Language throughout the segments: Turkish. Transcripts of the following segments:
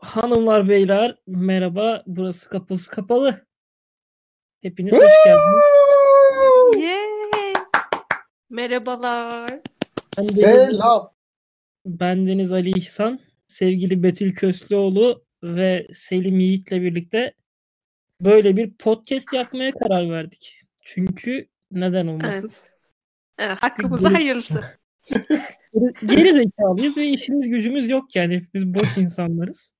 Hanımlar beyler merhaba. Burası kapısı kapalı. Hepiniz hoş geldiniz. Merhabalar. Ben Deniz, Selam. ben Deniz Ali İhsan, sevgili Betül Köslüoğlu ve Selim Yiğit'le birlikte böyle bir podcast yapmaya karar verdik. Çünkü neden olmasın? Evet. Evet, hakkımıza hayırlısı. Geri zekalıyız ve işimiz gücümüz yok yani. Hepimiz boş insanlarız.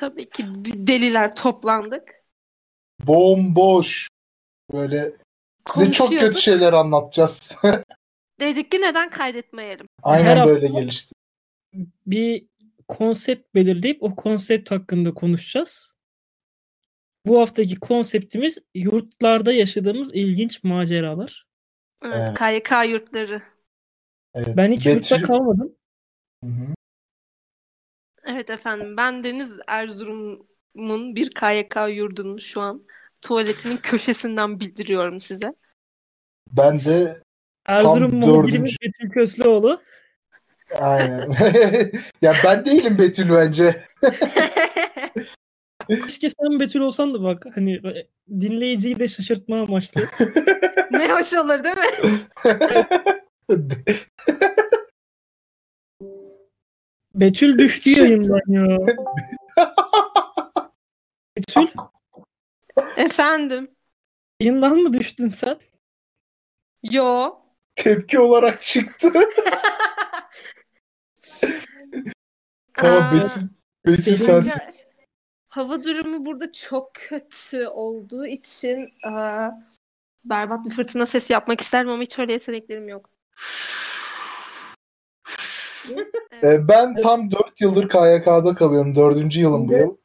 Tabii ki deliler toplandık. Bomboş. Böyle size çok kötü şeyler anlatacağız. Dedik ki neden kaydetmeyelim? Aynen Her böyle gelişti. bir konsept belirleyip o konsept hakkında konuşacağız. Bu haftaki konseptimiz yurtlarda yaşadığımız ilginç maceralar. Evet, Evet. KYK yurtları. Evet. Ben hiç yurtta Betül- kalmadım. Hı hı. Evet efendim ben Deniz Erzurum'un bir KYK yurdunun şu an tuvaletinin köşesinden bildiriyorum size. Ben de Erzurum dördüncü- Betül Köslüoğlu. aynen. ya ben değilim Betül bence. Keşke sen Betül olsan da bak hani dinleyiciyi de şaşırtma amaçlı. ne hoş olur değil mi? Betül düştü yayından ya. Betül Efendim. yayından mı düştün sen? Yo. Tepki olarak çıktı. Tamam Betül. Betül Senin- sensin. Hava durumu burada çok kötü olduğu için aa, berbat bir fırtına sesi yapmak isterdim ama hiç öyle yeteneklerim yok. Ee, ben tam 4 yıldır KYK'da kalıyorum. 4. yılım bu yıl.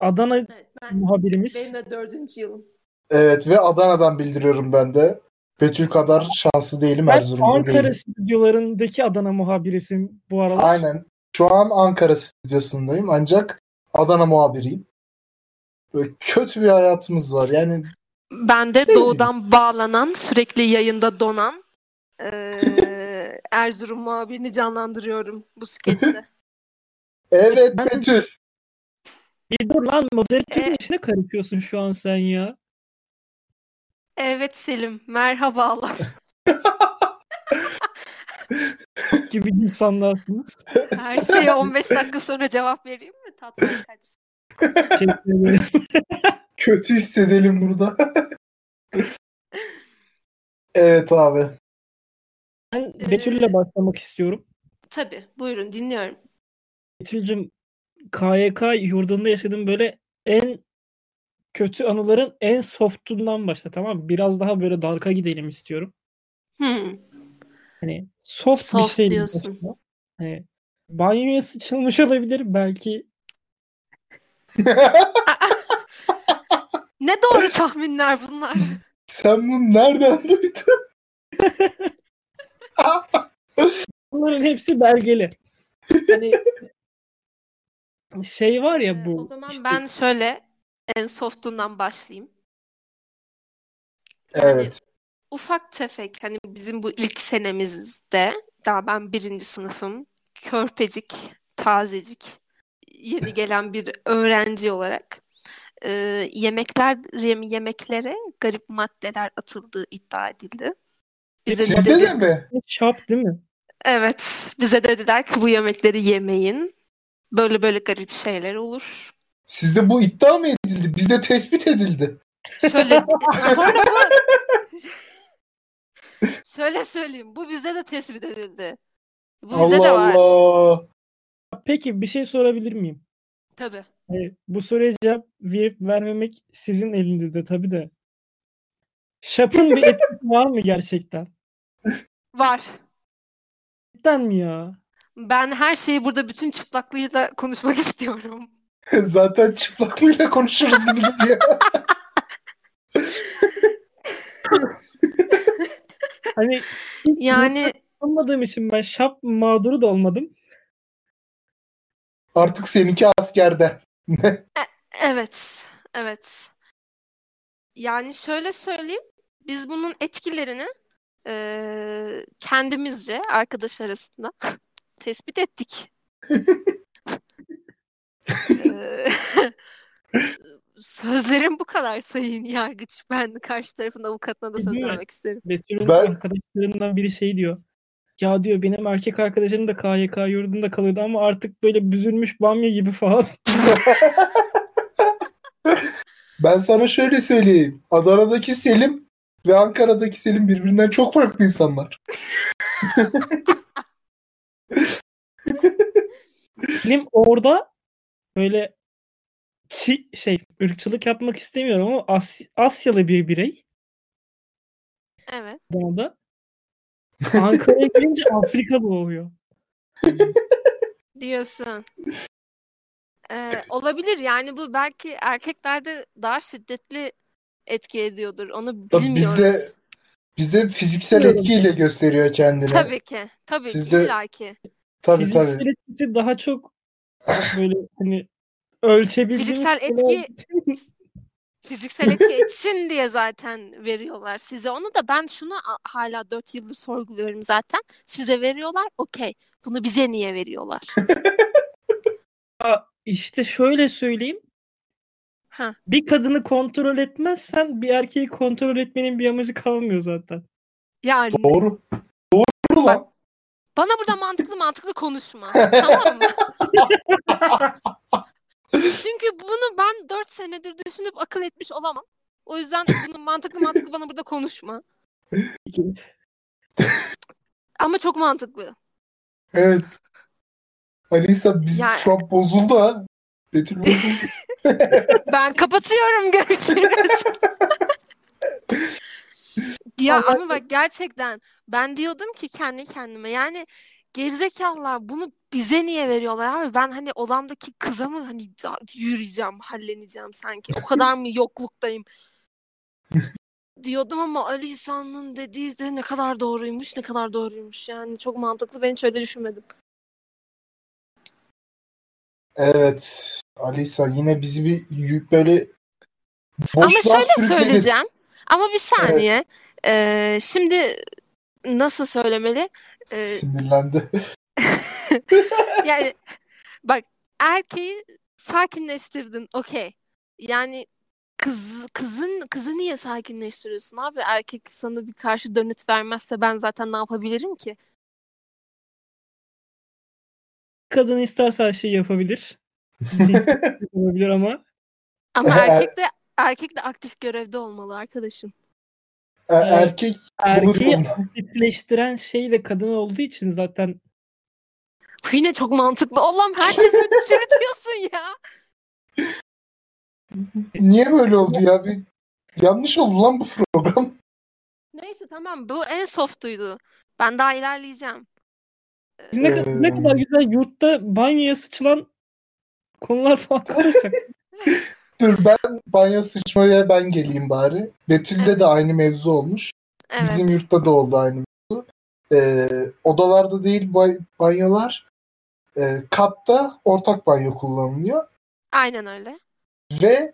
Adana Evet, ben, muhabirimiz. benim de dördüncü yılım. Evet ve Adana'dan bildiriyorum ben de. Betül kadar şanslı değilim Ben Erzurum'da Ankara değilim. stüdyolarındaki Adana muhabirisin bu aralar. Aynen. Şu an Ankara stüdyosundayım ancak Adana muhabiriyim. Böyle kötü bir hayatımız var. Yani Ben de Neyse. doğudan bağlanan, sürekli yayında donan eee, Erzurum muhabirini canlandırıyorum bu skeçte. evet Ben- Betül. Bir dur lan moderatörün E- içine karışıyorsun şu an sen ya. Evet Selim, merhabalar. Gibi insanlarsınız. Her şeye 15 dakika sonra cevap vereyim mi? Tatlı kaçsın. Kötü hissedelim burada. evet abi. Ben Ee, Betül'le başlamak istiyorum. Tabii, buyurun dinliyorum. Betül'cüm KYK yurdunda yaşadığım böyle en kötü anıların en softundan başla tamam mı? Biraz daha böyle darka gidelim istiyorum. Hmm. Hani soft, Soft bir şey diyorsun. başla. Hani banyoya sıçılmış olabilir belki. Ne doğru tahminler bunlar. Sen bunu nereden duydun? Bunların hepsi belgeli. Hani şey var ya Ee, bu o zaman işte ben şöyle en softundan başlayayım. evet. Ufak tefek hani bizim bu ilk senemizde daha ben birinci sınıfım körpecik, tazecik yeni gelen bir öğrenci olarak e, yemekler yem- yemeklere garip maddeler atıldığı iddia edildi. Bize de Sizde dedi- de mi? şap değil mi? Evet, bize dediler ki bu yemekleri yemeyin. Böyle böyle garip şeyler olur. Sizde bu iddia mı edildi? Bizde tespit edildi. Şöyle sonra bu Şöyle söyleyeyim. Bu bize de tespit edildi. Bu bize Allah de var. Allah. Peki bir şey sorabilir miyim? Tabii. Hani bu soruya cevap verip vermemek sizin elinizde tabii de. Şapın bir etkisi var mı gerçekten? Var. Cidden mi ya? Ben her şeyi burada bütün çıplaklığıyla konuşmak istiyorum. Zaten çıplaklığıyla konuşuruz gibi geliyor. Hani Yani olmadığım için ben şap mağduru da olmadım. Artık seninki askerde. evet. Evet. Yani şöyle söyleyeyim. Biz bunun etkilerini eee, kendimizce arkadaş arasında tespit ettik. Sözlerim bu kadar sayın yargıç. Ben karşı tarafın avukatına da söz Değil mi? vermek isterim. Betül'ün Ben- arkadaşlarından biri şey diyor. Ya diyor benim erkek arkadaşım da KYK yurdunda kalıyordu ama artık böyle büzülmüş bamya gibi falan. Ben sana şöyle söyleyeyim. Adana'daki Selim ve Ankara'daki Selim birbirinden çok farklı insanlar. Benim orada böyle çi- şey ırkçılık yapmak istemiyorum ama As- Asyalı bir birey Evet. Adana'da. Ankara'ya gelince Afrikalı oluyor. Diyorsun. Ee, olabilir yani bu belki erkeklerde daha şiddetli etki ediyordur. Onu Tabii bilmiyoruz. bizde- Bizde fiziksel Bilmiyorum. etkiyle gösteriyor kendini. Tabii ki. Tabii Sizde- illaki. tabii. Fiziksel tabii. etkisi daha çok böyle hani ölçebildiğimiz Fiziksel şeyler Fiziksel etki etsin diye zaten veriyorlar size. Onu da ben şunu a- hala 4 yıldır sorguluyorum zaten. Size veriyorlar. Okey. Bunu bize niye veriyorlar? İşte şöyle söyleyeyim. Ha. Bir kadını kontrol etmezsen bir erkeği kontrol etmenin bir amacı kalmıyor zaten. Yani Doğru. Doğru lan. bana burada mantıklı mantıklı konuşma. tamam mı? Çünkü bunu ben 4 senedir düşünüp akıl etmiş olamam. O yüzden bunu mantıklı mantıklı bana burada konuşma. Ama çok mantıklı. Evet. Alisa biz Ya- şu an bozuldu ha. Betül bozuldu. Ben kapatıyorum görüşürüz. ya Allah- ama bak gerçekten ben diyordum ki kendi kendime yani gerizekalılar bunu bize niye veriyorlar abi? Ben hani odamdaki kıza mı hani yürüyeceğim, halleneceğim sanki. O kadar mı yokluktayım? diyordum ama Ali İhsan'ın dediği de ne kadar doğruymuş, ne kadar doğruymuş. Yani çok mantıklı. Ben hiç öyle düşünmedim. Evet. Alisa yine bizi bir böyle Ama şöyle sürükledi. söyleyeceğim. Ama bir saniye. Ee, şimdi nasıl söylemeli? Ee, Sinirlendi. yani bak erkeği sakinleştirdin. Okey. Yani kız kızın kızı niye sakinleştiriyorsun abi? Erkek sana bir karşı dönüt vermezse ben zaten ne yapabilirim ki? Kadın isterse her şeyi yapabilir. Yapabilir ama Ama Er- erkek de erkek de aktif görevde olmalı arkadaşım. E- Erkek erkeği aktifleştiren şey de kadın olduğu için zaten Bu Yine çok mantıklı. Allah'ım herkesi çürütüyorsun ya. Niye böyle oldu ya? Bir yanlış oldu lan bu program. Neyse tamam bu en softuydu. Ben daha ilerleyeceğim. Ne, kadar, ne Ee, kadar güzel yurtta banyoya sıçılan konular falan konuşacak. Dur ben banyo sıçmaya ben geleyim bari. Betül'de de aynı mevzu olmuş. Evet. Bizim yurtta da oldu aynı mevzu. Ee, odalarda değil bay- banyolar. Ee, katta ortak banyo kullanılıyor. Aynen öyle. Ve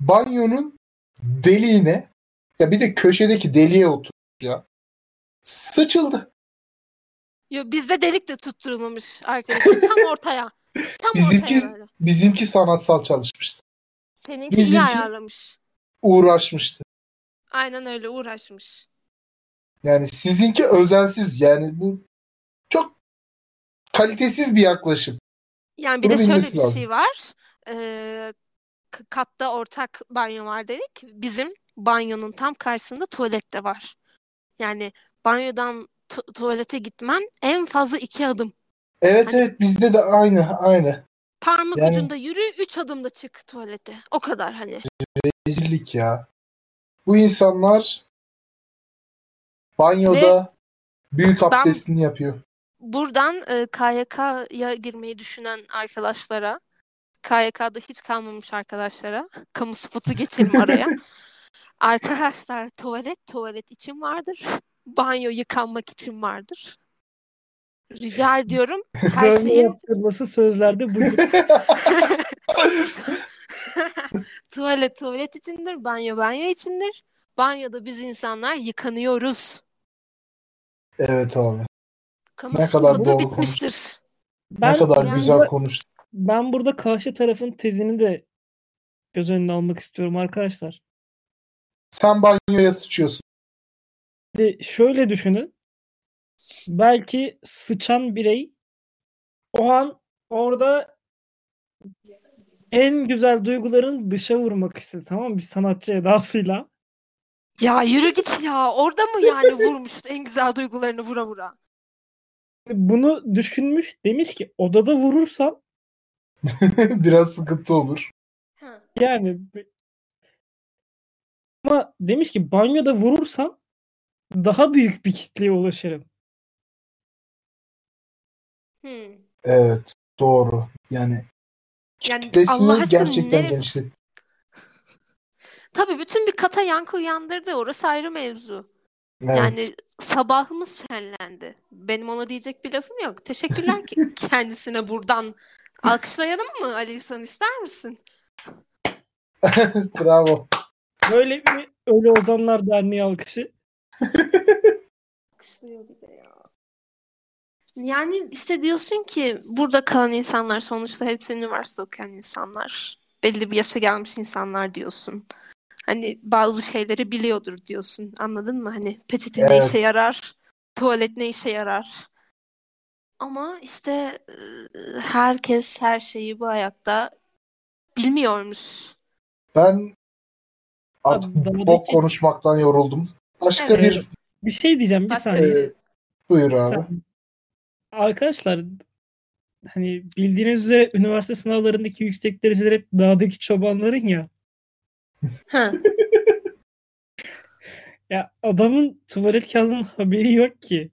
banyonun deliğine ya bir de köşedeki deliğe otur ya. Sıçıldı. Yo, bizde delik de tutturulmamış arkadaşım. Tam ortaya. Tam Bizimki ortaya böyle. bizimki sanatsal çalışmıştı. Seninki iyi bizimki- ayarlamış. Uğraşmıştı. Aynen öyle uğraşmış. Yani sizinki özensiz. Yani bu çok kalitesiz bir yaklaşım. Yani bir Bunu de şöyle bilmesi bir lazım. şey var. Ee, k- katta ortak banyo var dedik. Bizim banyonun tam karşısında tuvalet de var. Yani banyodan tu- tuvalete gitmen en fazla iki adım. Evet Hani- evet bizde de aynı aynı. Parmak Yani- ucunda yürü, üç adımda çık tuvalete. O kadar hani. Rezillik ya. Bu insanlar banyoda büyük abdestini yapıyor. Buradan e, KYK'ya girmeyi düşünen arkadaşlara, KYK'da hiç kalmamış arkadaşlara, kamu spotu geçelim araya. Arkadaşlar tuvalet tuvalet için vardır. Banyo yıkanmak için vardır. Rica ediyorum her şeyin yaptırması sözlerde buyur. tuvalet tuvalet içindir, banyo banyo içindir. Banyoda biz insanlar yıkanıyoruz. evet abi. Kamu Ne kadar doğru bitmiştir. Ben, ne kadar ben güzel konuştun. ben burada karşı tarafın tezini de göz önüne almak istiyorum arkadaşlar. Sen banyoya sıçıyorsun. Şimdi şöyle düşünün. Belki sıçan birey o an orada en güzel duyguların dışa vurmak istedi tamam mı? Bir sanatçı edasıyla. Ya yürü git ya. Orada mı yani vurmuş en güzel duygularını vura vura? Bunu düşünmüş demiş ki odada vurursam Biraz sıkıntı olur. Yani ama demiş ki banyoda vurursam daha büyük bir kitleye ulaşırım. Hmm. Evet. Doğru. Yani Yani kitlesini Allah aşkına gerçekten neresi- genişlet. Tabii bütün bir kata yankı uyandırdı. Orası ayrı mevzu. Evet. Yani sabahımız şenlendi. Benim ona diyecek bir lafım yok. Teşekkürler ki kendisine buradan. Alkışlayalım mı Ali İhsan ister misin? Bravo. Böyle bir Ölü Ozanlar Derneği alkışı. Alkışlıyor bir de ya. Yani işte diyorsun ki burada kalan insanlar sonuçta hepsi üniversite okuyan insanlar. Belli bir yaşa gelmiş insanlar diyorsun. Hani bazı şeyleri biliyordur diyorsun. Anladın mı? Hani peçete ne Evet. işe yarar? Tuvalet ne işe yarar? Ama işte herkes her şeyi bu hayatta bilmiyormuş. Ben artık Adamdaki- bok konuşmaktan yoruldum. Başka Evet. bir Bir şey diyeceğim bir Başka saniye. Ee, buyur Bir abi. saniye. Arkadaşlar hani bildiğiniz üzere üniversite sınavlarındaki yüksek dereceler hep dağdaki çobanların ya. Ya adamın tuvalet kağıdının haberi yok ki.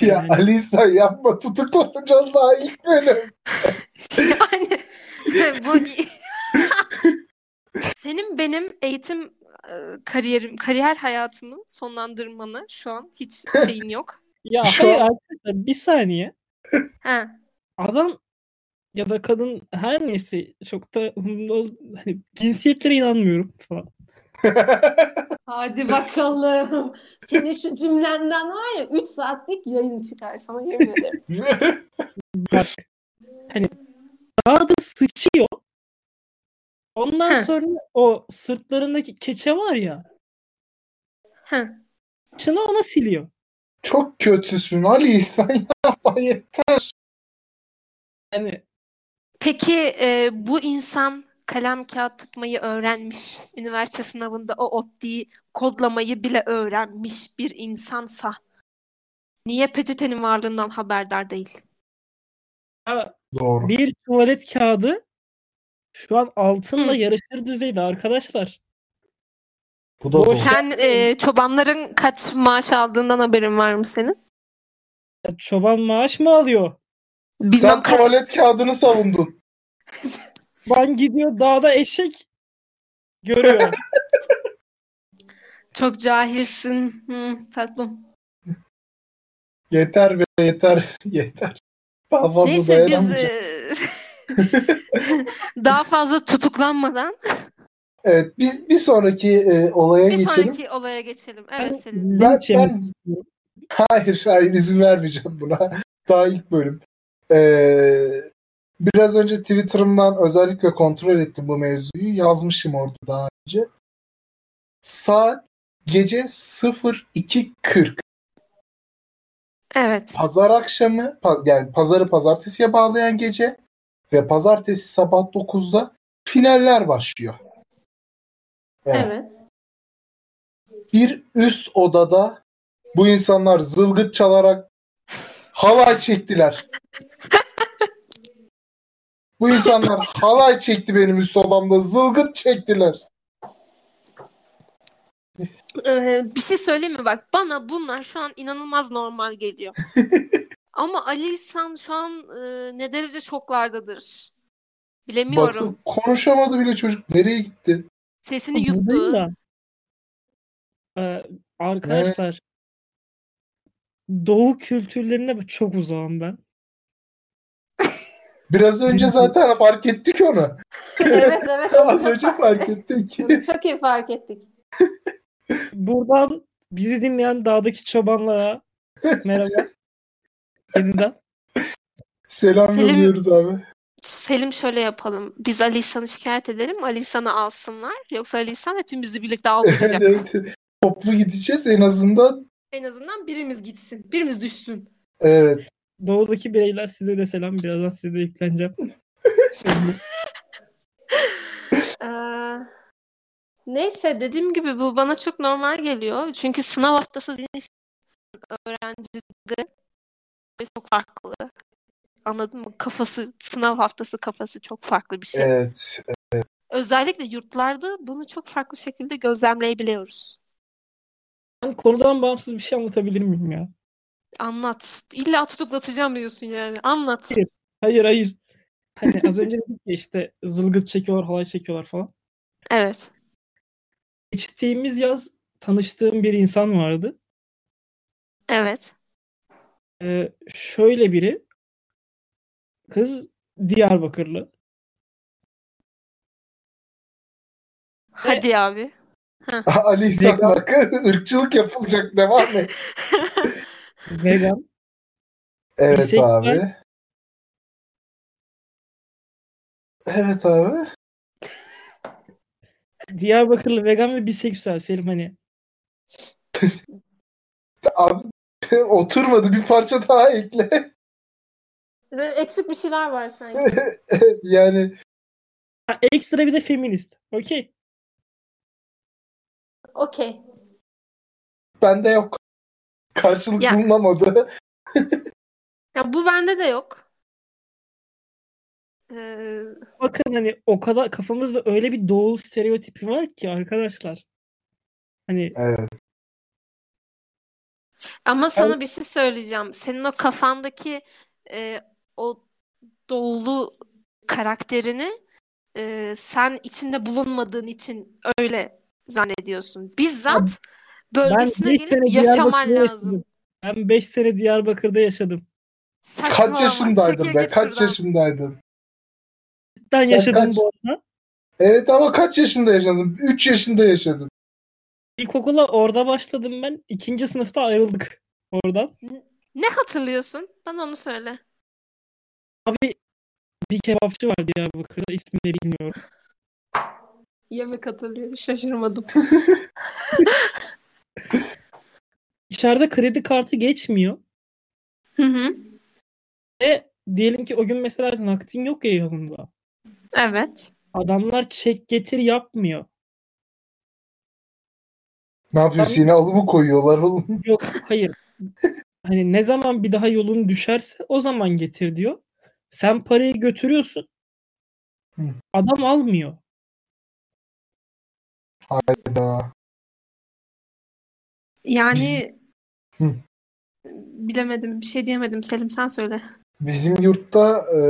Ya Yani- Ali yapma tutuklanacağız daha ilk bölüm. Yani bu senin benim eğitim kariyerim, kariyer hayatımı sonlandırmana şu an hiç şeyin yok. Ya Şu hayır an- arkadaşlar bir saniye. Ha. Adam ya da kadın her neyse çok da hani cinsiyetlere inanmıyorum falan. Hadi bakalım. Senin şu cümlenden var ya 3 saatlik yayın çıkar sana yemin ederim. Bak hani dağda sıçıyor. Ondan Heh. sonra o sırtlarındaki keçe var ya. Ha. Çını ona siliyor. Çok kötüsün Ali İhsan yapma yeter. Yani Peki e, bu insan kalem kağıt tutmayı öğrenmiş, üniversite sınavında o optiği kodlamayı bile öğrenmiş bir insansa niye peçetenin varlığından haberdar değil? ya Doğru. bir tuvalet kağıdı şu an altınla Hı. yarışır düzeyde arkadaşlar. Bu da Bu doğru. Sen e, çobanların kaç maaş aldığından haberin var mı senin? Ya Çoban maaş mı alıyor? Bilmem Sen kaç tuvalet kağıdını savundun. Çoban gidiyor dağda eşek görüyor. çok cahilsin. Hı, tatlım. Yeter be yeter. Yeter. Daha fazla Neyse biz dayanamayacağım. e, daha fazla tutuklanmadan Evet biz bir sonraki e, olaya bir geçelim. sonraki olaya geçelim. Evet Selin. Ben, ben istiyorum. hayır hayır izin vermeyeceğim buna. Daha ilk bölüm. Ee, biraz önce Twitter'ımdan özellikle kontrol ettim bu mevzuyu. Yazmışım orada daha önce. Saat gece 02.40. Evet. Pazar akşamı yani pazarı pazartesiye bağlayan gece ve pazartesi sabah 9'da finaller başlıyor. Evet. Evet. Bir üst odada bu insanlar zılgıt çalarak halay çektiler. bu insanlar halay çekti benim üst odamda. Zılgıt çektiler. Ee, bir şey söyleyeyim mi bak bana bunlar şu an inanılmaz normal geliyor. Ama Ali İhsan şu an e, ne derece şoklardadır. Bilemiyorum. Baksın konuşamadı bile çocuk. Nereye gitti? Sesini Buradayım yuttu. da. Ee, arkadaşlar Doğu kültürlerine çok uzağım ben. Biraz önce zaten fark ettik onu. evet evet. Az önce fark ettik. çok iyi fark ettik. Buradan bizi dinleyen dağdaki çobanlara merhaba. Yeniden. Selam Selim- yolluyoruz abi. Selim şöyle yapalım. Biz Ali İhsan'ı şikayet edelim. Ali İhsan'ı alsınlar. Yoksa Ali İhsan hepimizi birlikte aldıracak. Evet, evet. Toplu gideceğiz en azından. En azından birimiz gitsin. Birimiz düşsün. Evet. Doğudaki bireyler size de selam. Birazdan size de yükleneceğim. Ee, neyse dediğim gibi bu bana çok normal geliyor. Çünkü sınav haftası öğrencide çok farklı. Anladın mı? Kafası, sınav haftası kafası çok farklı bir şey. Evet. Özellikle yurtlarda bunu çok farklı şekilde gözlemleyebiliyoruz. Ben konudan bağımsız bir şey anlatabilir miyim ya? Anlat. İlla tutuklatacağım diyorsun yani. Anlat. Hayır. Hayır hayır. Hani az önce dedik ya işte zılgıt çekiyorlar, halay çekiyorlar falan. Evet. Geçtiğimiz yaz tanıştığım bir insan vardı. Evet. Ee, şöyle biri. Kız Diyarbakırlı. Hadi abi. Ali İhsan bak ırkçılık yapılacak devam et. Vegan. Evet Biseksüel. abi. Evet abi. Diyarbakırlı vegan ve biseksüel Selim hani. Abi oturmadı bir parça daha ekle. Eksik bir şeyler var sanki. yani Ha, ekstra bir de feminist. Okey. Okey. bende yok. Karşılık Ya. bulunamadı. Ya bu bende de yok. Ee, Bakın hani o kadar kafamızda öyle bir doğulu stereotipi var ki arkadaşlar. Hani Evet. Ama sana bir şey söyleyeceğim. Senin o kafandaki e, o doğulu karakterini e, sen içinde bulunmadığın için öyle zannediyorsun. Bizzat bölgesine beş gelip sene yaşaman Diyarbakır'da lazım. yaşadım. Ben 5 sene Diyarbakır'da yaşadım. Kaç Saçmalama. yaşındaydın Çekil be? git Kaç şuradan. yaşındaydın? Cidden Sen yaşadım kaç- bu arada. Evet ama kaç yaşında yaşadın? 3 yaşında yaşadın. İlkokula orada başladım ben. İkinci sınıfta ayrıldık oradan. Ne hatırlıyorsun? Bana onu söyle. Abi bir kebapçı var Diyarbakır'da ismini bilmiyorum. Yemek hatırlıyorum. Şaşırmadım. İçeride kredi kartı geçmiyor. Hı hı. Ve diyelim ki o gün mesela nakdin yok ya yanında. Evet. Adamlar çek getir yapmıyor. Ne yapıyorsun? Yine alımı koyuyorlar oğlum. Yok hayır. Hani ne zaman bir daha yolun düşerse o zaman getir diyor. Sen parayı götürüyorsun. Hı. Adam almıyor. Hayda. Yani Hı. bilemedim. Bir şey diyemedim. Selim sen söyle. Bizim yurtta e,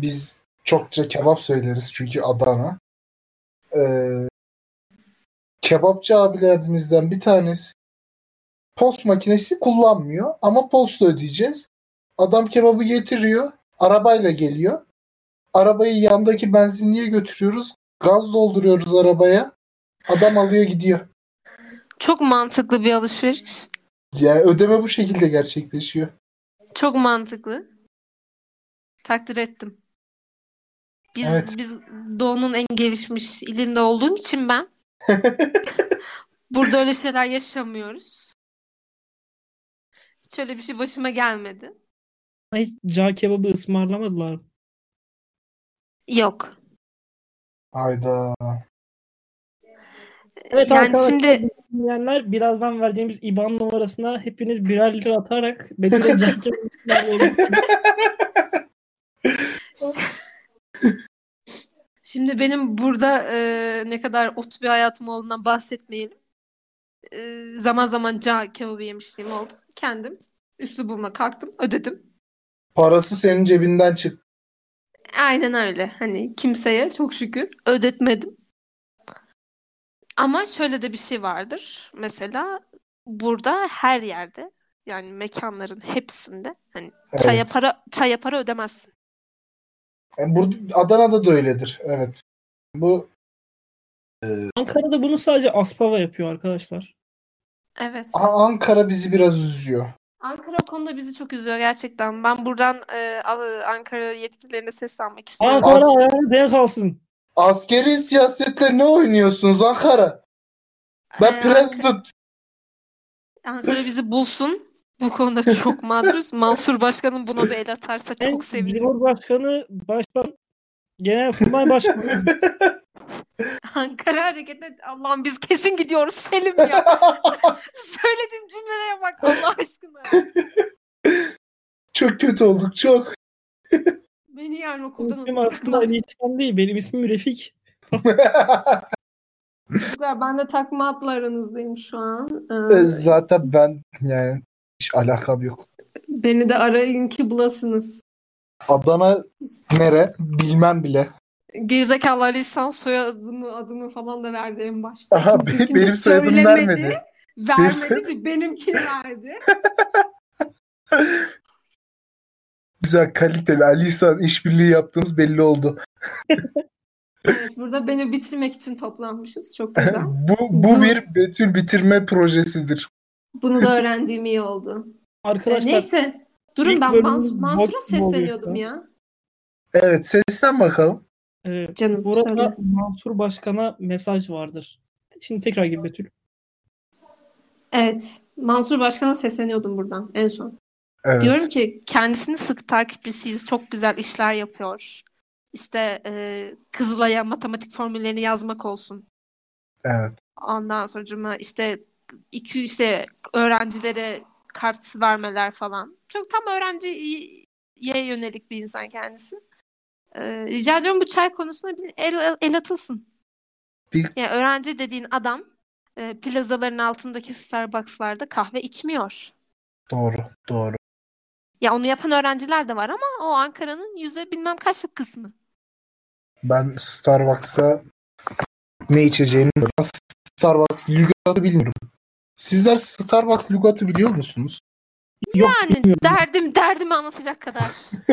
biz çokça kebap söyleriz çünkü Adana. E, kebapçı abilerimizden bir tanesi post makinesi kullanmıyor ama post ödeyeceğiz. Adam kebabı getiriyor. Arabayla geliyor. Arabayı yandaki benzinliğe götürüyoruz. Gaz dolduruyoruz arabaya. Adam alıyor gidiyor. Çok mantıklı bir alışveriş. Yani ödeme bu şekilde gerçekleşiyor. Çok mantıklı. Takdir ettim. Biz Evet. biz Doğu'nun en gelişmiş ilinde olduğum için ben burada öyle şeyler yaşamıyoruz. Hiç öyle bir şey başıma gelmedi. Hiç cağ kebabı ısmarlamadılar. mı? Yok. Hayda. Evet Yani arkadaşlar şimdi dinleyenler birazdan vereceğimiz IBAN numarasına hepiniz birer lira atarak Betül'e cağ kebabı. Şimdi benim burada e, ne kadar ot bir hayatım olduğundan bahsetmeyelim. E, zaman zaman cağ kebabı yemişliğim oldu. Kendim üslubumla kalktım, ödedim. Parası senin cebinden çık. Aynen öyle. Hani kimseye çok şükür ödetmedim. Ama şöyle de bir şey vardır. Mesela burada her yerde yani mekanların hepsinde hani çaya Evet. para çaya para ödemezsin. Yani burada Adana'da da öyledir. Evet. Bu Ankara'da bunu sadece Aspava yapıyor arkadaşlar. Evet. A- Ankara bizi biraz üzüyor. Ankara o konuda bizi çok üzüyor gerçekten. Ben buradan e, Ankara yetkililerine seslenmek istiyorum. Ankara As- ayağına denk kalsın. Askeri siyasetle ne oynuyorsunuz Ankara? Ben Ee, president. Ankara bizi bulsun. Bu konuda çok mağduruz. Mansur Başkan'ın buna da el atarsa çok sevinirim. Cumhurbaşkanı, Başkan, Genelkurmay Başkanı. Ankara hareket et. Allah'ım biz kesin gidiyoruz Selim ya. Söylediğim cümlelere bak Allah aşkına. çok kötü olduk çok. Beni yarın okuldan İsmim aslında atacaklar. Ali İhsan değil. Benim ismim Refik. Çocuklar, Ben de takma adlı aranızdayım şu an. Ee, Zaten ben yani hiç alakam yok. beni de arayın ki bulasınız. Adana nere bilmem bile. Gerizekalı Ali İhsan soyadımı adımı falan da verdi en başta. Aha, Kimsininkini benim söylemedi, vermedi. Vermedi soyadım- bir benimkini verdi. Güzel kaliteli Ali İhsan işbirliği yaptığımız belli oldu. Evet, burada beni bitirmek için toplanmışız. Çok güzel. bu bu bir Betül bitirme projesidir. Bunu da öğrendiğim iyi oldu. Ee, Arkadaşlar neyse. Durun ben Mans- Mansur'a sesleniyordum ya. Evet sesten bakalım. e, Canım burada söyle. Mansur Başkan'a mesaj vardır. Şimdi tekrar gibi Betül. Evet. Mansur Başkan'a sesleniyordum buradan en son. Evet. Diyorum ki kendisini sık takipçisiyiz. Çok güzel işler yapıyor. İşte e, Kızılay'a matematik formüllerini yazmak olsun. Evet. Ondan sonra işte iki işte öğrencilere kart vermeler falan. Çok tam öğrenciye yönelik bir insan kendisi. Ee, rica ediyorum bu çay konusuna bir el, el atılsın. Bir- Yani öğrenci dediğin adam e, plazaların altındaki Starbucks'larda kahve içmiyor. Doğru. Doğru. Ya onu yapan öğrenciler de var ama o Ankara'nın yüzde bilmem kaçlık kısmı. Ben Starbucks'a ne içeceğimi. Starbucks lügatı bilmiyorum. Sizler Starbucks lügatı biliyor musunuz? Yok Yani bilmiyorum. derdim derdimi anlatacak kadar.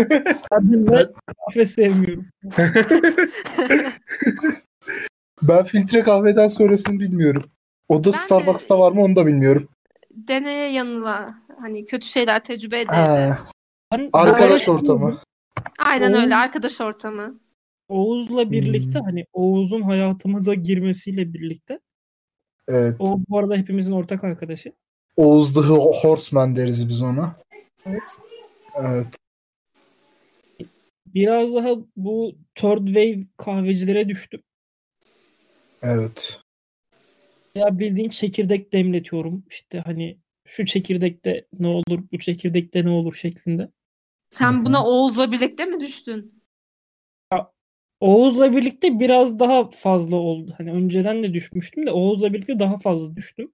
Ben de kahve sevmiyorum. Ben filtre kahveden sonrasını bilmiyorum. O da Ben de- Starbucks'ta var mı onu da bilmiyorum. Deneye yanıla hani kötü şeyler tecrübe ede arkadaş ortamı. Aynen Oğuz- öyle arkadaş ortamı. Oğuz'la birlikte Hmm. hani Oğuz'un hayatımıza girmesiyle birlikte Evet. o bu arada hepimizin ortak arkadaşı. Oğuz the Horseman deriz biz ona. Evet. Evet. Biraz daha bu third wave kahvecilere düştüm. Evet. Ya bildiğin çekirdek demletiyorum. İşte hani şu çekirdekte ne olur, bu çekirdekte ne olur şeklinde. Sen buna Oğuz'la birlikte mi düştün? Oğuz'la birlikte biraz daha fazla oldu. Hani önceden de düşmüştüm de Oğuz'la birlikte daha fazla düştüm.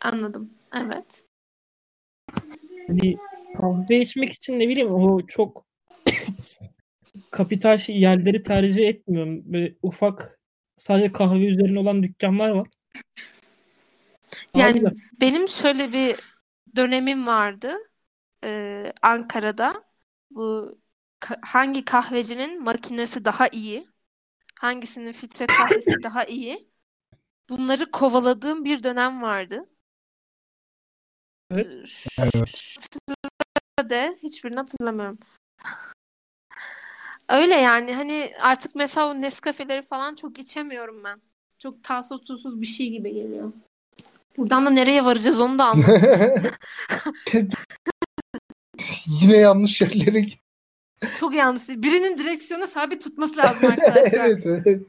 Anladım. Evet. Hani kahve içmek için ne bileyim o çok kapital şey- yerleri tercih etmiyorum. Böyle ufak sadece kahve üzerine olan dükkanlar var. Yani Abi benim şöyle bir dönemim vardı e, Ankara'da. Bu ka- hangi kahvecinin makinesi daha iyi, hangisinin filtre kahvesi daha iyi. Bunları kovaladığım bir dönem vardı. Evet. E, şu Evet. sırada de hiçbirini hatırlamıyorum. Öyle yani hani artık mesela o Nescafe'leri falan çok içemiyorum ben. Çok tatsız tuzsuz bir şey gibi geliyor. Buradan da nereye varacağız onu da anlamadım. Yine yanlış yerlere git. Çok yanlış. Birinin direksiyonu sabit tutması lazım arkadaşlar. evet, evet.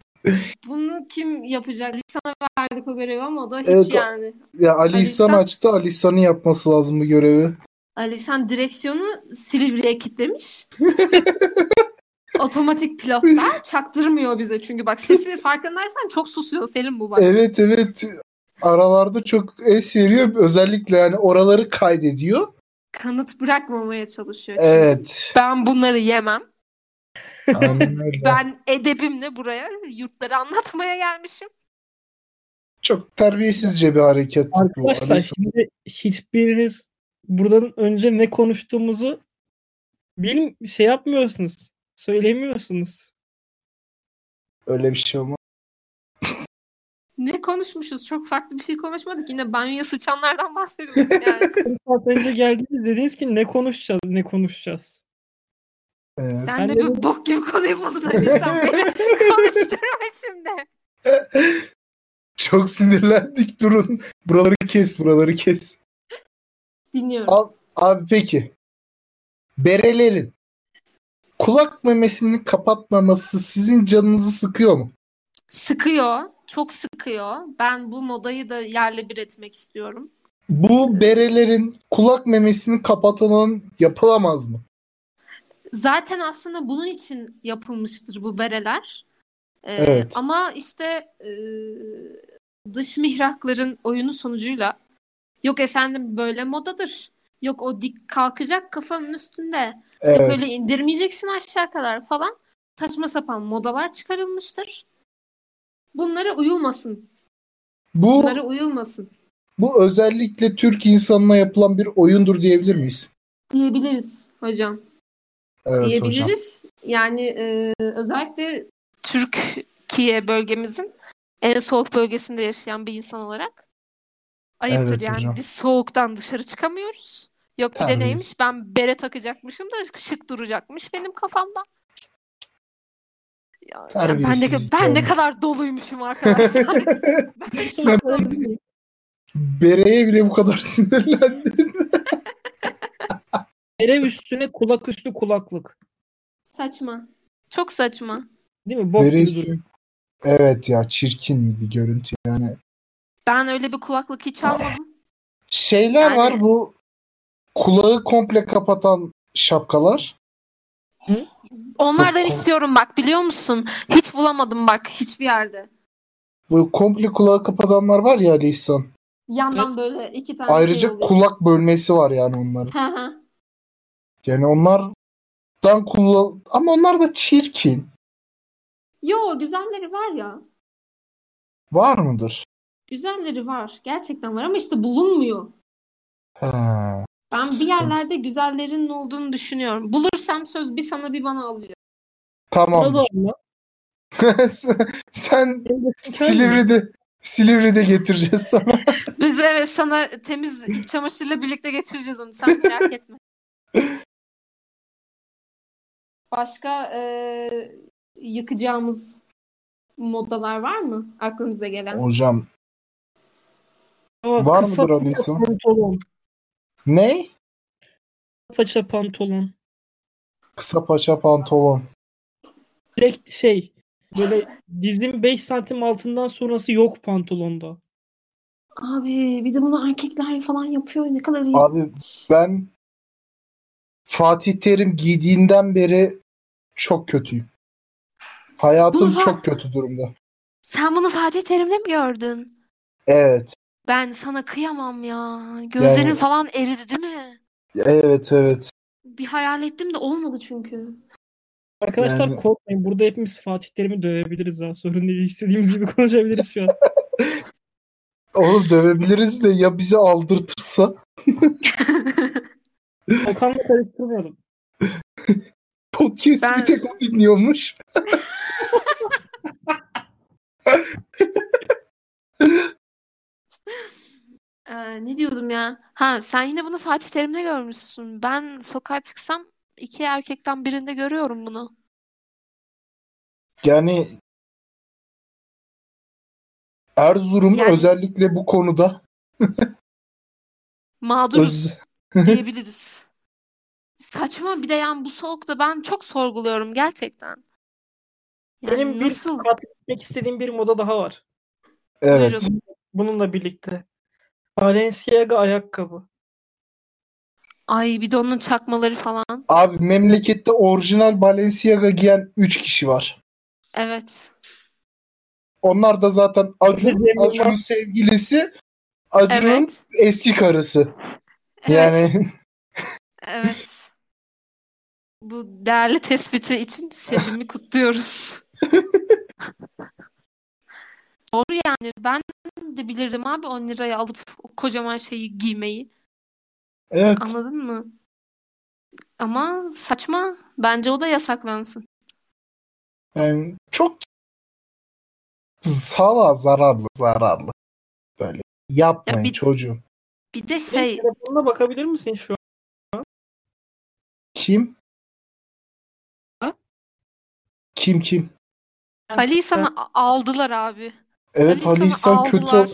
Bunu kim yapacak? Sana verdik o görevi ama o da hiç Evet, yani. Ya Ali Ali İhsan İhsan- açtı. Ali İhsan'ın yapması lazım bu görevi. Ali sen direksiyonu Silivri'ye kilitlemiş. Otomatik pilotlar çaktırmıyor bize çünkü bak sesi farkındaysan çok susuyor Selim bu bak. Evet evet. Aralarda çok es veriyor. Özellikle yani oraları kaydediyor. Kanıt bırakmamaya çalışıyor çünkü. Evet. Ben bunları yemem. Ben edebimle buraya yurtları anlatmaya gelmişim. Çok terbiyesizce bir hareket bu. Arkadaşlar İhsan. şimdi hiçbiriniz buradan önce ne konuştuğumuzu bilim şey yapmıyorsunuz. Söylemiyorsunuz. Öyle bir şey olmaz. Ne konuşmuşuz? Çok farklı bir şey konuşmadık. Yine banyoya sıçanlardan bahsediyoruz yani. Saat önce geldiniz dediniz ki ne konuşacağız ne konuşacağız. Ee, Sen Ben de de- bir bok gibi konuyu buldun Ali sen beni konuşturma şimdi. çok sinirlendik durun. Buraları kes buraları kes. Dinliyorum. Al, abi peki. Berelerin kulak memesini kapatmaması sizin canınızı sıkıyor mu? Sıkıyor. Çok sıkıyor. Ben bu modayı da yerle bir etmek istiyorum. Bu berelerin kulak memesini kapatan yapılamaz mı? Zaten aslında bunun için yapılmıştır bu bereler. Ee, Evet. Ama işte e, dış mihrakların oyunu sonucuyla yok efendim böyle modadır. Yok o dik kalkacak kafanın üstünde. Yok Evet. öyle indirmeyeceksin aşağı kadar falan. Saçma sapan modalar çıkarılmıştır. Bunlara uyulmasın. Bu Bunlara uyulmasın bu özellikle Türk insanına yapılan bir oyundur diyebilir miyiz? diyebiliriz hocam. Evet hocam. diyebiliriz. Yani e, özellikle Türkiye bölgemizin en soğuk bölgesinde yaşayan bir insan olarak ayıptır Evet yani. hocam. Biz soğuktan dışarı çıkamıyoruz. Yok bir de neymiş ben bere takacakmışım da şık duracakmış benim kafamda. Ya, ya ben ne, Terbiyesiz ben ne kadar doluymuşum arkadaşlar. ben çok doluyum. bereye bile bu kadar sinirlendin. Bere üstüne kulak üstü kulaklık. Saçma. Çok saçma. Değil mi? Bok Bere üstü- Evet ya çirkin bir görüntü yani. Ben öyle bir kulaklık hiç almadım. Şeyler Yani- var bu kulağı komple kapatan şapkalar. Onlardan istiyorum bak biliyor musun? Hiç bulamadım bak hiçbir yerde. Bu komple kulağı kapatanlar var ya Ali İhsan. Yandan Evet. böyle iki tane Ayrıca şey oluyor. kulak bölmesi var yani onların. Hı hı. Yani onlardan kullan ama onlar da çirkin. Yo güzelleri var ya. Var mıdır? Güzelleri var. Gerçekten var ama işte bulunmuyor. Ha. Ben bir yerlerde güzellerin olduğunu düşünüyorum. Bulursam söz bir sana bir bana alacağım. Olma. Sen-? Silivri'de Silivri'de getireceğiz sana. Biz evet sana temiz iç çamaşırla birlikte getireceğiz onu. Sen merak etme. Başka e, yıkacağımız modalar var mı aklınıza gelen? Hocam Aa, Var kısa mıdır Ali paça İhsan? Pantolon. Ne? Paça pantolon. Kısa paça pantolon. Direkt şey böyle dizim 5 santim altından sonrası yok pantolonda. Abi bir de bunu erkekler falan yapıyor. Ne kadar iyi. Abi ben Fatih Terim giydiğinden beri çok kötüyüm. Hayatım Bunu fa- çok kötü durumda. Sen bunu Fatih Terim'de mi gördün? Evet. Ben sana kıyamam ya. Gözlerin Yani- falan eridi değil mi? Evet evet. Bir hayal ettim de olmadı çünkü. Arkadaşlar Yani- korkmayın. Burada hepimiz Fatih Terim'i dövebiliriz ha. Sorun değil. İstediğimiz gibi konuşabiliriz şu an. Onu dövebiliriz de ya bizi aldırtırsa Okan'la karıştırmayalım. podcast'i Ben- bir tek o dinliyormuş. Ee, ne diyordum ya? Ha sen yine bunu Fatih Terim'de görmüşsün. Ben sokağa çıksam iki erkekten birinde görüyorum bunu. Yani Erzurum Yani- özellikle bu konuda Mağduruz öz- diyebiliriz. Saçma bir de yani bu soğukta ben çok sorguluyorum gerçekten. Yani Benim bir nasıl? takip etmek istediğim bir moda daha var. evet. Buyurun. Bununla birlikte. Balenciaga ayakkabı. Ay bir de onun çakmaları falan. Abi memlekette orijinal Balenciaga giyen 3 kişi var. Evet. Onlar da zaten Acun. Acun'un sevgilisi, Acun'un Evet. eski karısı. Evet. Yani Evet. Bu değerli tespiti için Selim'i kutluyoruz. Doğru yani. Ben de bilirdim abi 10 liraya alıp o kocaman şeyi giymeyi. evet Anladın mı? Ama saçma. Bence o da yasaklansın. yani çok Sala zararlı zararlı. Böyle yapmayın Ya bir- çocuğum. Bir de Şey, telefonuna bakabilir misin şu an? Kim? Ha? Kim kim? Ali sana aldılar abi. Evet Ali Ali İhsan kötü.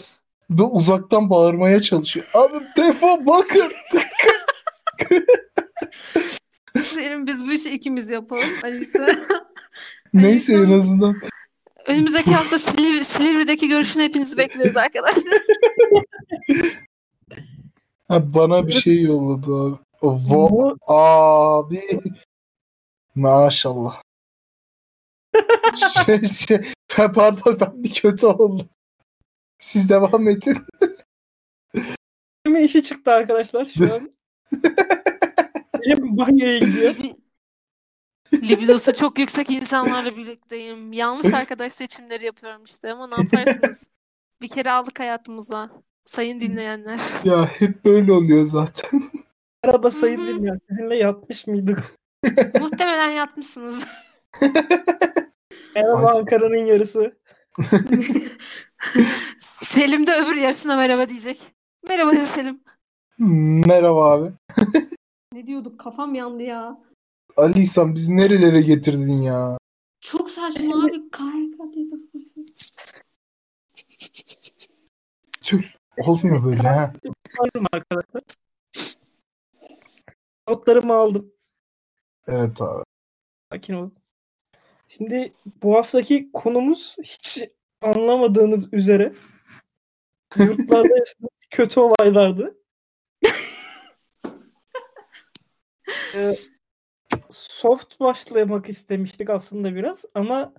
Ve uzaktan bağırmaya çalışıyor. Abi telefon bakın. Derim biz bu işi ikimiz yapalım. Alisa. Neyse en azından. Önümüzdeki hafta Silivri, Silivri'deki görüşünü hepinizi bekliyoruz arkadaşlar. Ha, bana bir şey yolladı abi. Vo- abi. Maşallah. Şey, şey, pardon ben bir kötü oldum. Siz devam edin. kimin işi çıktı arkadaşlar şu an. Benim banyoya gidiyor. Libidosu çok yüksek insanlarla birlikteyim. Yanlış arkadaş seçimleri yapıyorum işte ama ne yaparsınız? Bir kere aldık hayatımıza. Sayın dinleyenler. Ya hep böyle oluyor zaten. Merhaba sayın Hı hı. dinleyen. Sizinle yatmış mıydık? Muhtemelen yatmışsınız. Merhaba. Ankara'nın yarısı. Selim de öbür yarısına merhaba diyecek. Merhaba dedi Selim. Merhaba abi. Ne diyorduk? Kafam yandı ya. Ali İhsan bizi nerelere getirdin ya? Çok saçma abi. KHK dedik. Tül. Olmuyor böyle ha. Aldım arkadaşlar. Notlarımı aldım. Evet abi. Sakin olun. Şimdi bu haftaki konumuz hiç anlamadığınız üzere yurtlarda yaşadığımız kötü olaylardı. Ee, soft başlamak istemiştik aslında biraz ama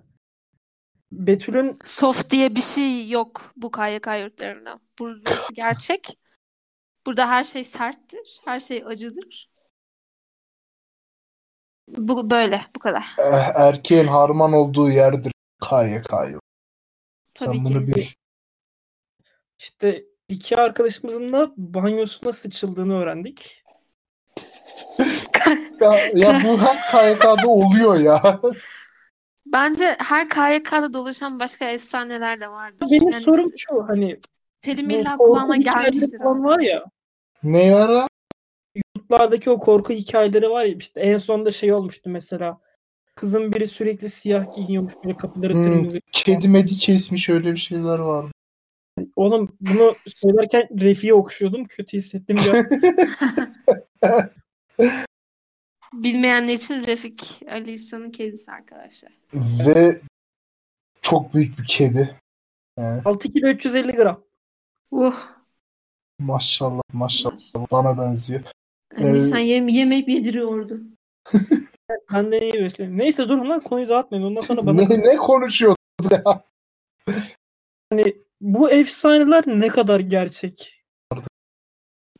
Betül'ün Soft diye bir şey yok bu KYK yurtlarında. Burası gerçek. Burada her şey serttir. Her şey acıdır. Bu böyle. Bu kadar. Eh, Erkeğin harman olduğu yerdir. KYK. Tabii Sen ki. bunu bil. işte iki arkadaşımızın da banyosuna sıçıldığını öğrendik. Ya, ya bu her KYK'da oluyor ya. Bence her KYK'da dolaşan başka efsaneler de vardır. Benim Yani sorum şu hani bu illa kulağına hikayeleri gelmiştir. falan var ya Ne ara? Yurtlardaki o korku hikayeleri var ya işte en sonunda şey olmuştu mesela kızın biri sürekli siyah giyiniyormuş böyle kapıları Hmm, kedi medi kesmiş öyle bir şeyler var. Oğlum bunu söylerken Refi'yi okşuyordum kötü hissettim ya. Bilmeyenler için Refik Ali İhsan'ın kedisi arkadaşlar. Ve çok büyük bir kedi. Yani 6 kilo 350 gram. Uh. maşallah maşallah bana benziyor. Ali Ee, İhsan yem yemeyip yediriyordu. Ben de iyi beslerim. Neyse durun lan konuyu dağıtmayın. Ondan sonra bana Ne, ne konuşuyordu ya? hani bu efsaneler ne kadar gerçek?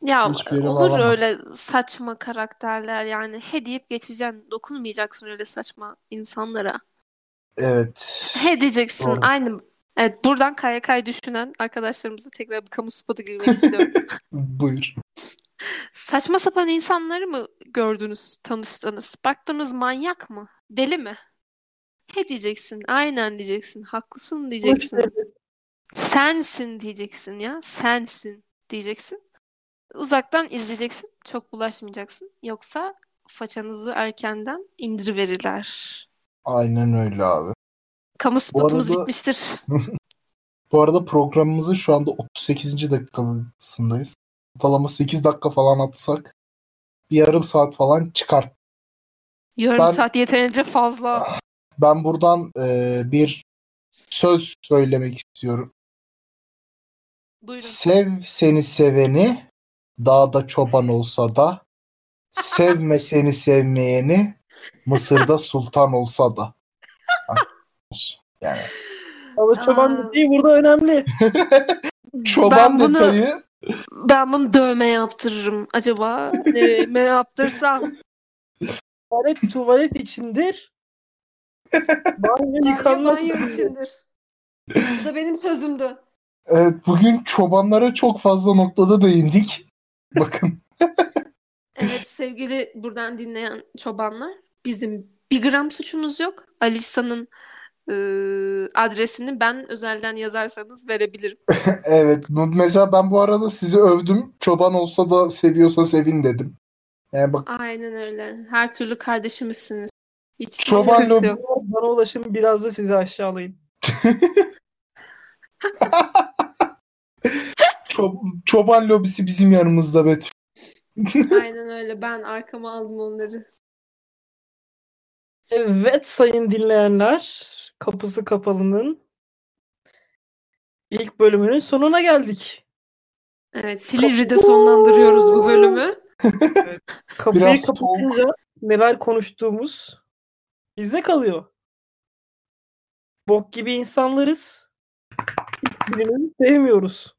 Ya olur bağlamaz. öyle saçma karakterler yani he deyip geçeceksin. Dokunmayacaksın öyle saçma insanlara. Evet. He diyeceksin Doğru. aynı. Evet buradan KYK'yı düşünen arkadaşlarımıza tekrar bir kamu spotu girmek istiyorum. Buyur. Saçma sapan insanları mı gördünüz, tanıştınız? Baktınız manyak mı? Deli mi? He diyeceksin, aynen diyeceksin, haklısın diyeceksin. Sensin diyeceksin ya, sensin diyeceksin. Uzaktan izleyeceksin, çok bulaşmayacaksın. Yoksa façanızı erkenden indiriverirler. Aynen öyle abi. Kamu spotumuz arada- bitmiştir. Bu arada programımızın şu anda 38. dakikasındayız. Ortalama 8 dakika falan atsak bir yarım saat falan çıkart. Yarım Ben- saat yeterince fazla. Ben buradan e, bir söz söylemek istiyorum. Buyurun. Sev seni seveni, dağda çoban olsa da, sevme seni sevmeyeni, Mısır'da sultan olsa da. Yani Ama çoban dediği burada önemli. çoban Ben bunu- detayı Ben bunu dövme yaptırırım. Acaba nereye mi yaptırsam? Tuvalet tuvalet içindir. Banyo Banyo yıkanmak banyo içindir. içindir. Bu da benim sözümdü. Evet bugün çobanlara çok fazla noktada değindik. Bakın Evet sevgili buradan dinleyen çobanlar bizim bir gram suçumuz yok. Alisa'nın e, adresini ben özelden yazarsanız verebilirim. Evet. Mesela ben bu arada sizi övdüm. Çoban olsa da seviyorsa sevin dedim. Yani bak Aynen öyle. Her türlü kardeşimizsiniz. Hiç Çoban. Bana ulaşın biraz da sizi aşağılayın. ço- çoban lobisi bizim yanımızda Betül. Aynen öyle. Ben arkama aldım onları. Evet sayın dinleyenler, Kapısı Kapalı'nın ilk bölümünün sonuna geldik. Evet, Silivri'de sonlandırıyoruz bu bölümü. Kapıyı Biraz kapatınca neler konuştuğumuz bize kalıyor. Bok gibi insanlarız. Hiçbirini sevmiyoruz.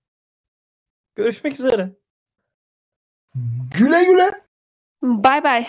Görüşmek üzere. Güle güle. Bay bay.